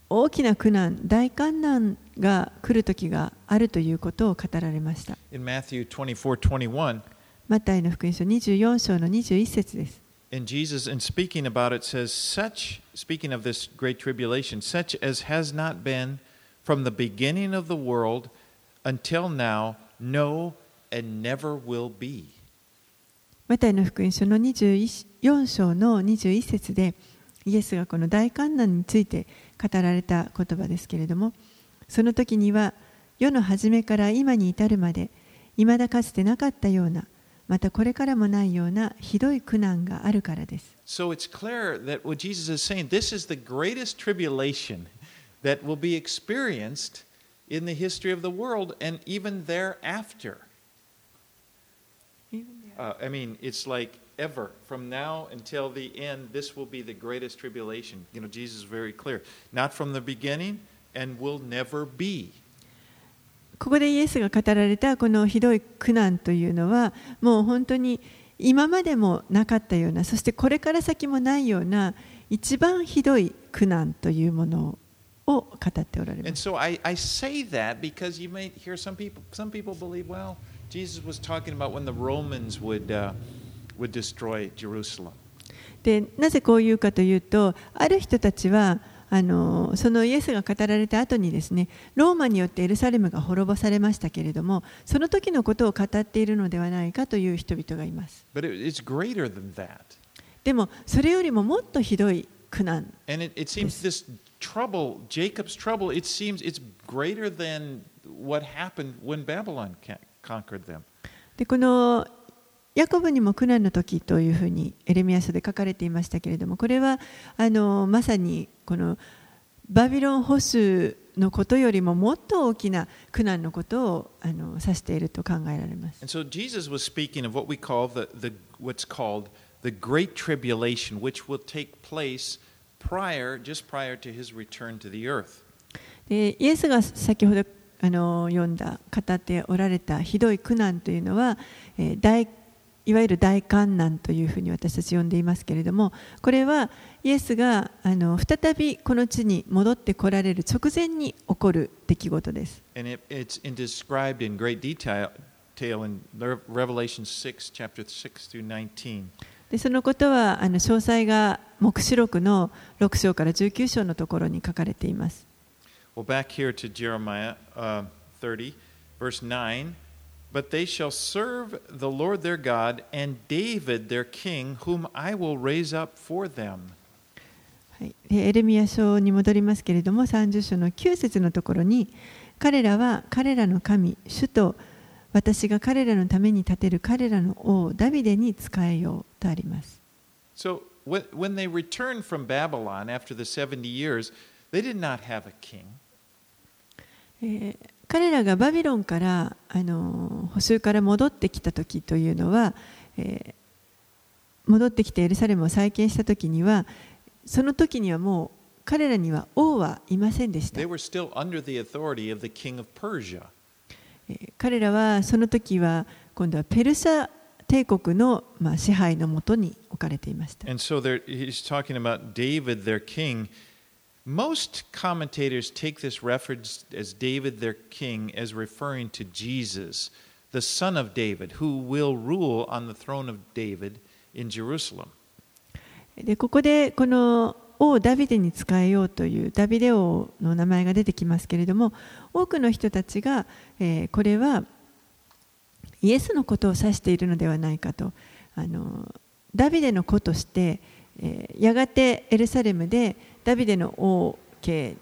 大きな苦難、大観難が来る時があるということを語られました。In Matthew 24 21, マタイの福音書24章の21節です。and Jesus, in speaking about it, says, Such, speaking of this great tribulation, such as has not been from the beginning of the world until now, no, and never will be. マタイの福音書の24章の21節でイエスがこの大観難について語られた言葉ですけれどもその時には世の初めから今に至るまで未だかつてなかったようなまたこれからもないようなひどい苦難があるからです。So it's clear that what Jesus is saying, this is the greatest tribulation that will be experienced in the history of the world and even thereafter. Uh, I mean, it's like ever. From now until the end, this will be the greatest tribulation. You know, Jesus is very clear. Not from the beginning and will never be. ここでイエスが語られたこのひどい苦難というのはもう本当に今までもなかったようなそしてこれから先もないような一番ひどい苦難というものを語っておられま And す。 so I, I say that because you may hear some people, some people believe, well, Jesus was talking about when the Romans would, uh, would destroy Jerusalem. でなぜこう言うかというとある人たちはあのそのイエスが語られた後にですねローマによってエルサレムが滅ぼされましたけれどもその時のことを語っているのではないかという人々がいます But it, it's greater than that. でもそれよりももっとひどい苦難 And it, it seems this trouble, Jacob's trouble, it seems it's greater than what happened when Babylon conquered them. でこのヤコブにも苦難の時というふうにエレミア書で書かれていましたけれどもこれはあのまさにこのバビロン保守のことよりももっと大きな苦難のことをあの指していると考えられます。And so Jesus was speaking of what we call the, the what's called the great tribulation, which will take place prior, just prior to his return to the earth. でイエスが先ほどあの読んだ語っておられたひどい苦難というのは、えー大いわゆる大観難というふうに私たち呼んでいますけれども、これはイエスがあの再びこの地に戻ってこられる直前に起こる出来事です。でそのことはあの詳細が黙示録の6章から19章のところに書かれています。But they shall serve the Lord their God and David their king, whom I will raise up for them. はい、でエレミア書に戻りますけれども30章の9節のところに彼らは彼らの神主と私が彼らのために立てる彼らの王ダビデに仕えようとあります。 So when, when they returned from Babylon after the 70 years, they did not have a king. えー 彼らがバビロンからあの補修から戻ってきた時というのは、えー戻ってきてエルサレムを再建した時にはその時にはもう彼らには王はいませんでした彼らはその時は今度はペルシャ帝国の、まあ、支配のもとに置かれていました。And so there, he's talking about David, their king. Most commentators take this reference as David, their king, as referring to Jesus, the son of David, who will rule on the throne of David in Jerusalem. でここでこの王ダビデに仕えようというダビデ王の名前が出てきますけれども多くの人たちが、えーこれはイエスのことを指しているのではないかとあのダビデの子として、えーやがてエルサレムでダビデの王家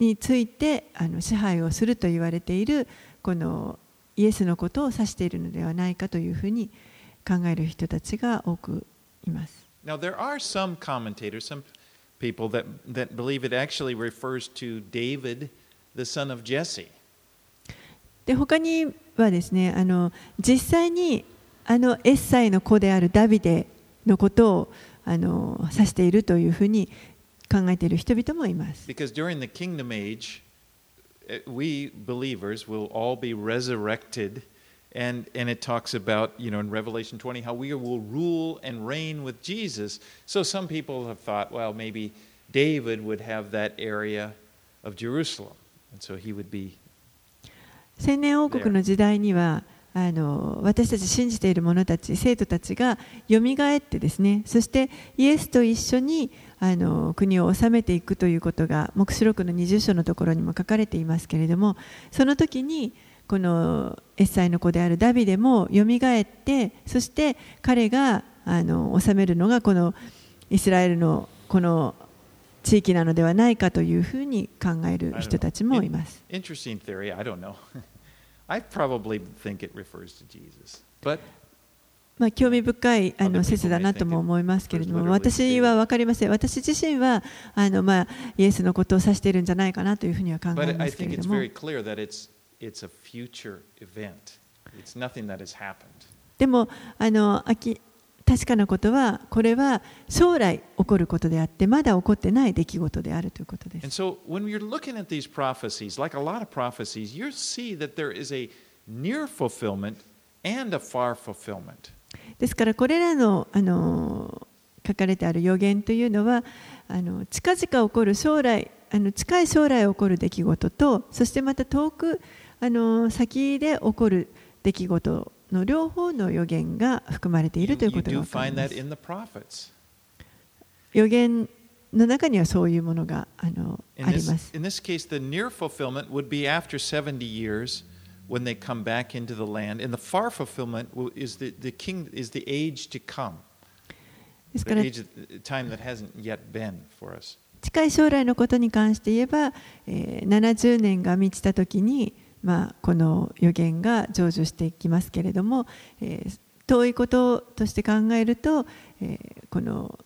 についてあの支配をすると言われているこのイエスのことを指しているのではないかというふうに考える人たちが多くいます。Now, there are some commentators, some people that, that believe it actually refers to David, the son of Jesse. で他にはですねあの実際にあのエッサイの子であるダビデのことをあの指しているというふうに考えている人々もいます。 Because during the kingdom age, eh, we believers will all be resurrected. And, and it talks about, you know, in Revelation 20, how we will rule and reign with Jesus. So some people have thought, well, maybe David would have that area of Jerusalem. And so he would be 千年王国の時代には あの私たち信じている者たち生徒たちがよみがえってですねそしてイエスと一緒にあの国を治めていくということが黙示録の20章のところにも書かれていますけれどもその時にこのエッサイの子であるダビデもよみがえってそして彼があの治めるのがこのイスラエルのこの地域なのではないかというふうに考える人たちもいます。I probably think it refers to Jesus. まあ興味深いあの説だなとも思いますけれども、私は分かりません。私自身はあのまあイエスのことを指しているんじゃないかなというふうには考えます。でも、あの、確かなことはこれは将来起こることであってまだ起こってない出来事であるということです。so when you're looking at these prophecies, like a lot of prophecies, you see that there is a near fulfillment and a far fulfillment. ですからこれらのあの書かれてある予言というのはあの近々起こる将来あの近い将来起こる出来事とそしてまた遠くあの先で起こる出来事の両方の予言が含まれているということが分かります。予言の中にはそういうものがあのあります。in this case, the near fulfillment would be after 70 years when they come back into the land. And the far fulfillment is the, the king is the age to come, ですから.近い将来のことに関して言えば、えー70年が満ちた時に、まあ、この予言が成就していきますけれども、えー遠いこととして考えると、えーこの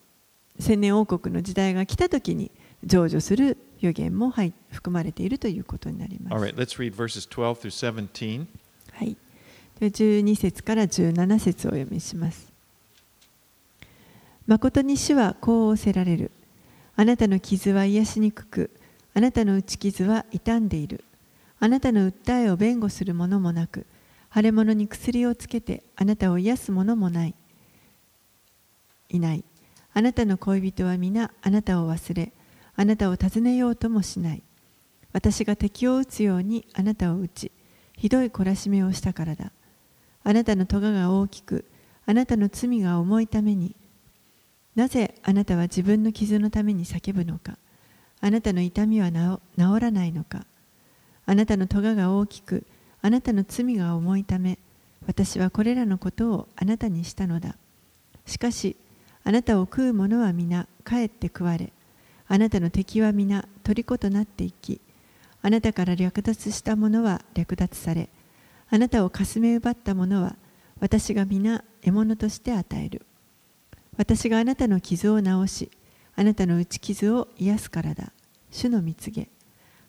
千年王国の時代が来た時に成就する予言も入含まれているということになります。right, let's read verses 12 through 17. はい、で12節から17節をお読みします。誠に主はこう仰せられる。あなたの傷は癒しにくく、あなたの打ち傷は傷んでいる。あなたの訴えを弁護するものもなく、腫れ物に薬をつけてあなたを癒すものもない。いない。あなたの恋人は皆あなたを忘れ、あなたを訪ねようともしない。私が敵を撃つようにあなたを撃ち、ひどい懲らしめをしたからだ。あなたの咎が大きく、あなたの罪が重いために、なぜあなたは自分の傷のために叫ぶのか、あなたの痛みは治らないのか、あなたの咎が大きく、あなたの罪が重いため、私はこれらのことをあなたにしたのだ。しかし、あなたを食う者は皆帰って食われ、あなたの敵は皆虜となっていき、あなたから略奪した者は略奪され、あなたをかすめ奪った者は私が皆獲物として与える。私があなたの傷を治し、あなたの打ち傷を癒すからだ。主の蜜げ。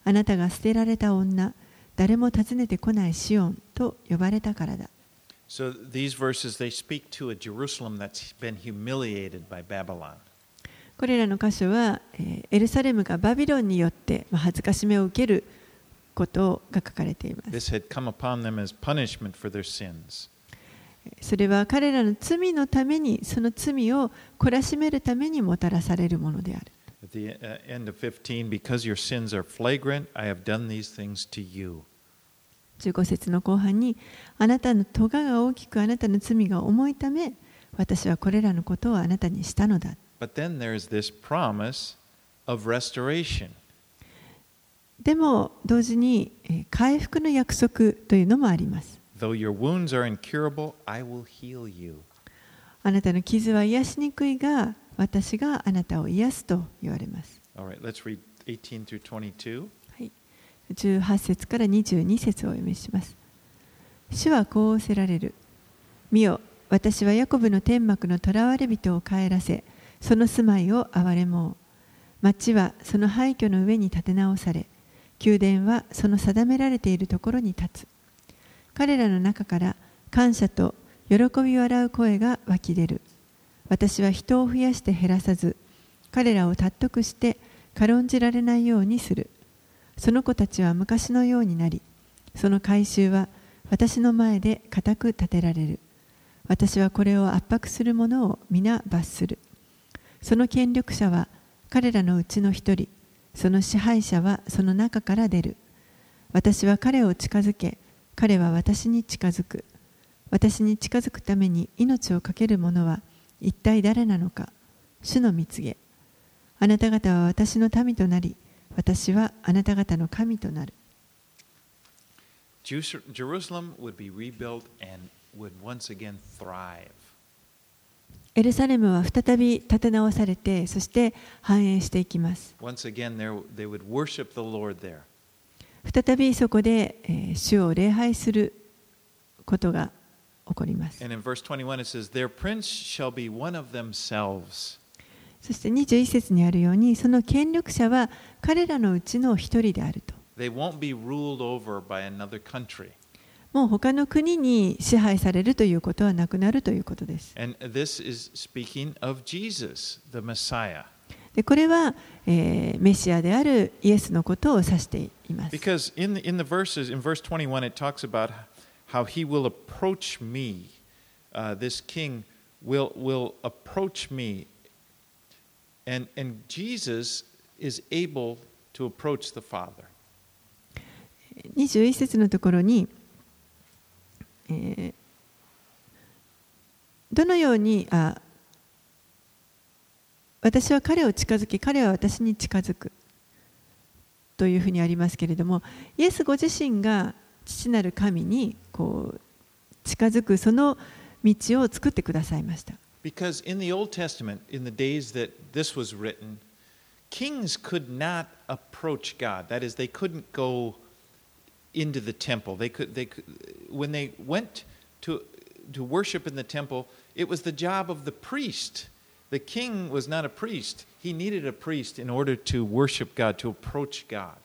あなたが捨てられた女、誰も訪ねてこないシオンと呼ばれたからだ。So these verses they speak to a Jerusalem that's been humiliated by Babylon. これらの箇所は、えーエルサレムがバビロンによってまあ恥ずかしめを受けることが書かれています。This had come upon them as punishment for their sins. それは彼らの罪のために、その罪を懲らしめるためにもたらされるものである。At the uh, end of 15, because your sins are flagrant, I have done these things to you. 15節の後半に、あなたの咎が大きく、あなたの罪が重いため、私はこれらのことをあなたにしたのだ。But then there's this promise of restoration. でも同時にえー回復の約束というのもあります。Though your wounds are incurable, I will heal you. あなたの傷は癒しにくいが、私があなたを癒すと言われます。All right, let's read 18 through 22. はい、18節から22節をお読みします。主はこう仰せられる。見よ、私はヤコブの天幕の囚われ人を帰らせ、その住まいを憐れもう。町はその廃墟の上に建て直され、宮殿はその定められているところに立つ。彼らの中から感謝と喜び笑う声が湧き出る。私は人を増やして減らさず、彼らを達得して軽んじられないようにする。その子たちは昔のようになり、その改宗は私の前で固く立てられる。私はこれを圧迫する者を皆罰する。その権力者は彼らのうちの一人その支配者はその中から出る私は彼を近づけ彼は私に近づく私に近づくために命を懸ける者は一体誰なのか？主の見つげ。あなた方は私の民となり私はあなた方の神となる。エルサレムは再び立て直されてそして繁栄していきます。再びそこで主を礼拝することが起こります。そして21節にあるように、その権力者は彼らのうちの一人であると。もう他の国に支配されるということはなくなるということです。でこれは、えー、メシアであるイエスのことを指しています。How he will approach me. Uh, this king will, will approach me. And, and Jesus is able to approach the Father. 21節のところに、えーどのようにあ私は彼を近づき彼は私に近づくというふうにありますけれどもイエスご自身が父なる神にこう近づくその道を作ってくださいました Because in the Old Testament, in the days that this was written, kings could not approach God. That is, they couldn't go into the temple. They could, they could, when they went to, to worship in the temple, it was the job of the priest. The king was not a priest. He needed a priest in order to worship God, to approach God.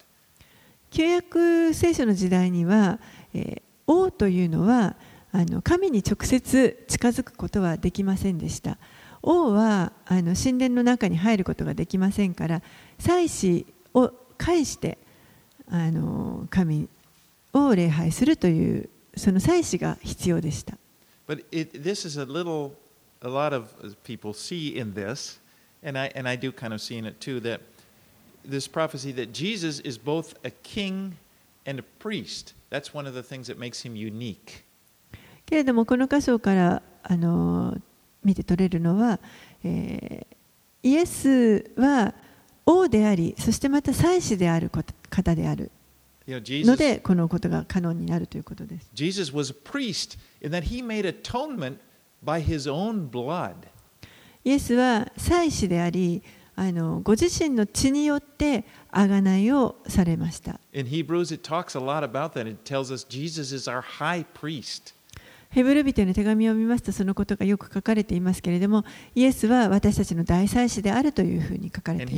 旧約聖書の時代には、えー王というのはあの神に直接近づくことはできませんでした。王はあの神殿の中に入ることができませんから祭司を介してあの神を礼拝するというその祭司が必要でした。But it, this is a little, a lot of people see in this, and I, and I do kind of see in it too, that this prophecy that Jesus is both a king and a priest. That's one of the things that makes him unique. けれどもこの箇所からあの見て取れるのは、えーイエスは王でありそしてまた祭司であること方であるのでこのことが可能になるということです。Jesus was a priest in that he made atonement by his own blood. イエスは祭司でありあのご自身の血によってあがないをされました。ヘブル人の手紙を見ますと、そのことがよく書かれていますけれども、イエスとうふういます。イエスは私たちの大祭司であるというふうに書かれています。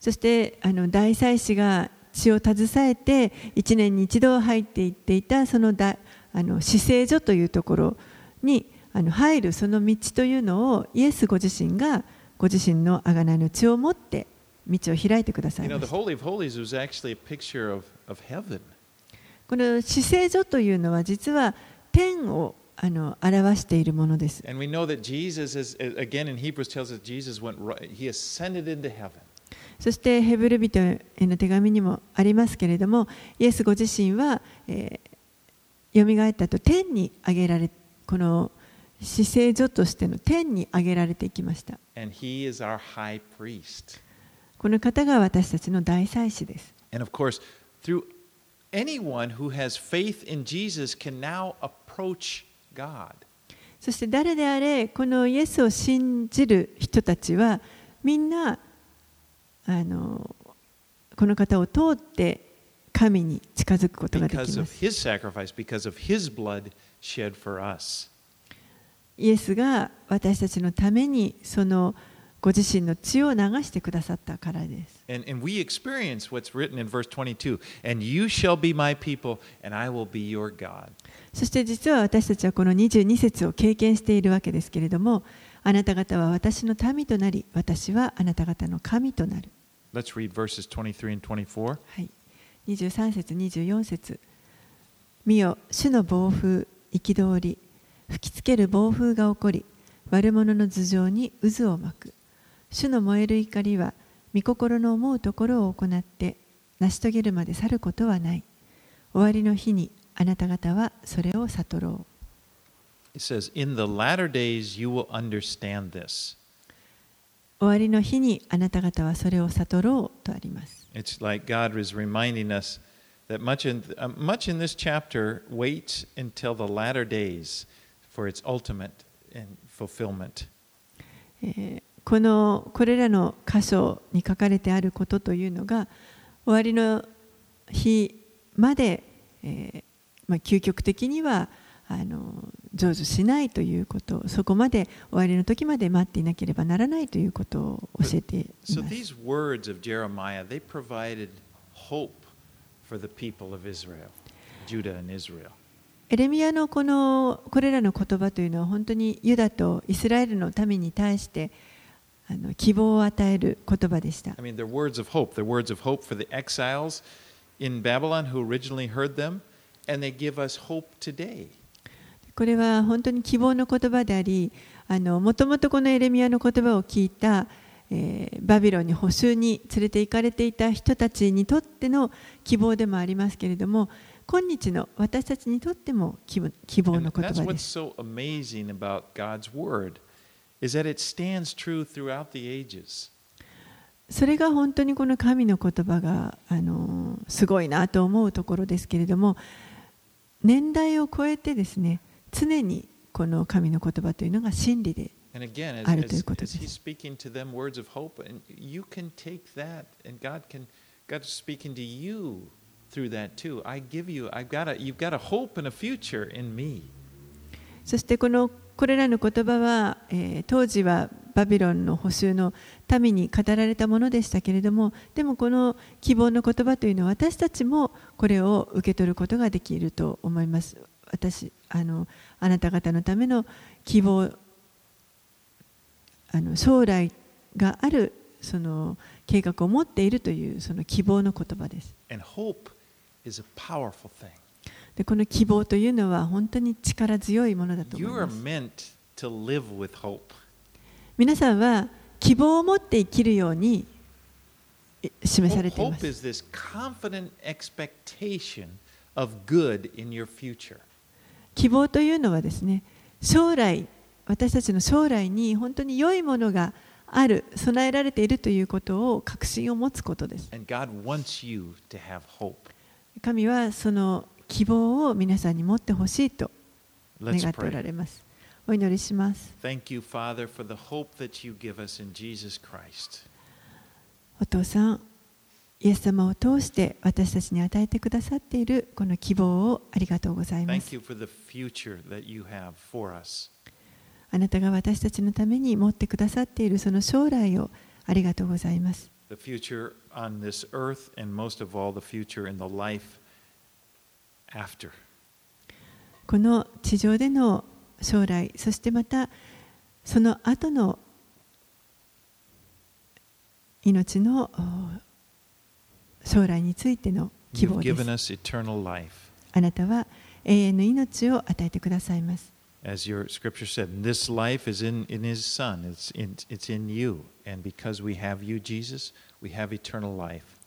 そしてあの大祭司が血を携えて1年に一度入っていっていたそのだあの死聖所というところにあの入るその道というのをイエスご自身がご自身の贖いの血を持って道を開いてくださ You い know, ま the した。Holy of Holies was actually a picture of, of heaven. この死聖所というのは実は天をあの表しているものです。And we know that Jesus is, again in Hebrews tells us Jesus went right, he ascended into heaven. そしてヘブル人への手紙にもありますけれどもイエスご自身は、えー、よみがえったと天に上げられこの死聖所としての天に上げられていきました And he is our high priest. この方が私たちの大祭司です And of course, through anyone who has faith in Jesus can now approach God. そして誰であれこのイエスを信じる人たちはみんなあのこの方を通って神に近づくことができます。イエスが私たちのためにそのご自身の血を流してくださったからです。そして実は私たちはこの22節を経験しているわけですけれども、あなた方は私の民となり、私はあなた方の神となる。Let's read verses 23 and 24. はい、23節、24節見よ、主の暴風、憤り、吹きつける暴風が起こり、悪者の頭上に渦を巻く。主の燃える怒りは、御心の思うところを行って、成し遂げるまで去ることはない。終わりの日にあなた方はそれを悟ろう。It says, In the latter days you will understand this. 終わりの日にあなた方はそれを悟ろうとあります。It's like God is reminding us that much in, uh, much in this chapter waits until the latter days for its ultimate fulfillment. えーこのこれらの箇所に書かれてあることというのが終わりの日まで、えーまあ、究極的にはあの成就しないということそこまで終わりの時まで待っていなければならないということを教えてい So ます。these words of Jeremiah, they provided hope for the people of Israel, Judah and Israel. エレミアのこのこれらの言葉というのは本当にユダとイスラエルの民に対してあの希望を与える言葉でした I。mean, they're words of hope. They're words of hope for the exiles in Babylon who originally heard them, and they give us hope today. これは本当に希望の言葉であり、あのもともとこのエレミアの言葉を聞いた、えーバビロンに捕囚に連れて行かれていた人たちにとっての希望でもありますけれども、今日の私たちにとっても希望の言葉です。それが本当にこの神の言葉があのすごいなと思うところですけれども、年代を超えてですね、常にこの神の言葉というのが真理であるということです。God's speaking to you through that too. I give you, I've got a, you've got a hope and a future in me. そしてこのこれらの言葉は、えー当時はバビロンの捕囚の民に語られたものでしたけれどもでもこの希望の言葉というのは私たちもこれを受け取ることができると思います私あのあなた方のための希望あの将来があるその計画を持っているというその希望の言葉です And hope is a powerful thing. でこの希望というのは本当に力強いものだと思います meant to live with hope. 皆さんは希望を持って生きるようにえ示されていま Hope す is this confident expectation of good in your future. 希望というのはですね将来私たちの将来に本当に良いものがある備えられているということを確信を持つことです And God wants you to have hope. 神はその希望を皆さんに持ってほしいと願っておら.れますお祈りします Thank you, Father, for the hope that you give us in Jesus Christ. お父さんイエス様を通して私たちに与えてくださっているこの希望をありがとうございます.あなたが私たちのために持ってくださっているその将来をありがとうございます。The future on this earth, and most of all, the future in the life after. この地上での将来、そしてまたその後の命のお将来についての希望です。あなたは永遠の命を与えてくださいます。As your scripture said, this life is in, in his son. It's in, it's in you. And because we have you, Jesus, we have eternal life.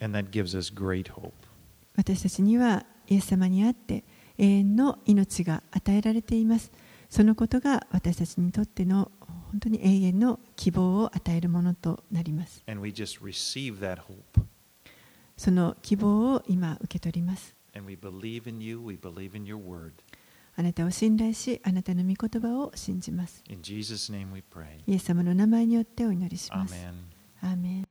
And that gives us great hope. 私たちにはイエス様にあって永遠の命が与えられています。そのことが私たちにとっての本当に永遠の希望を与えるものとなります。その希望を今受け取ります。あなたを信頼し、あなたの御言葉を信じます。イエス様の名前によってお祈りします。アーメン。アーメン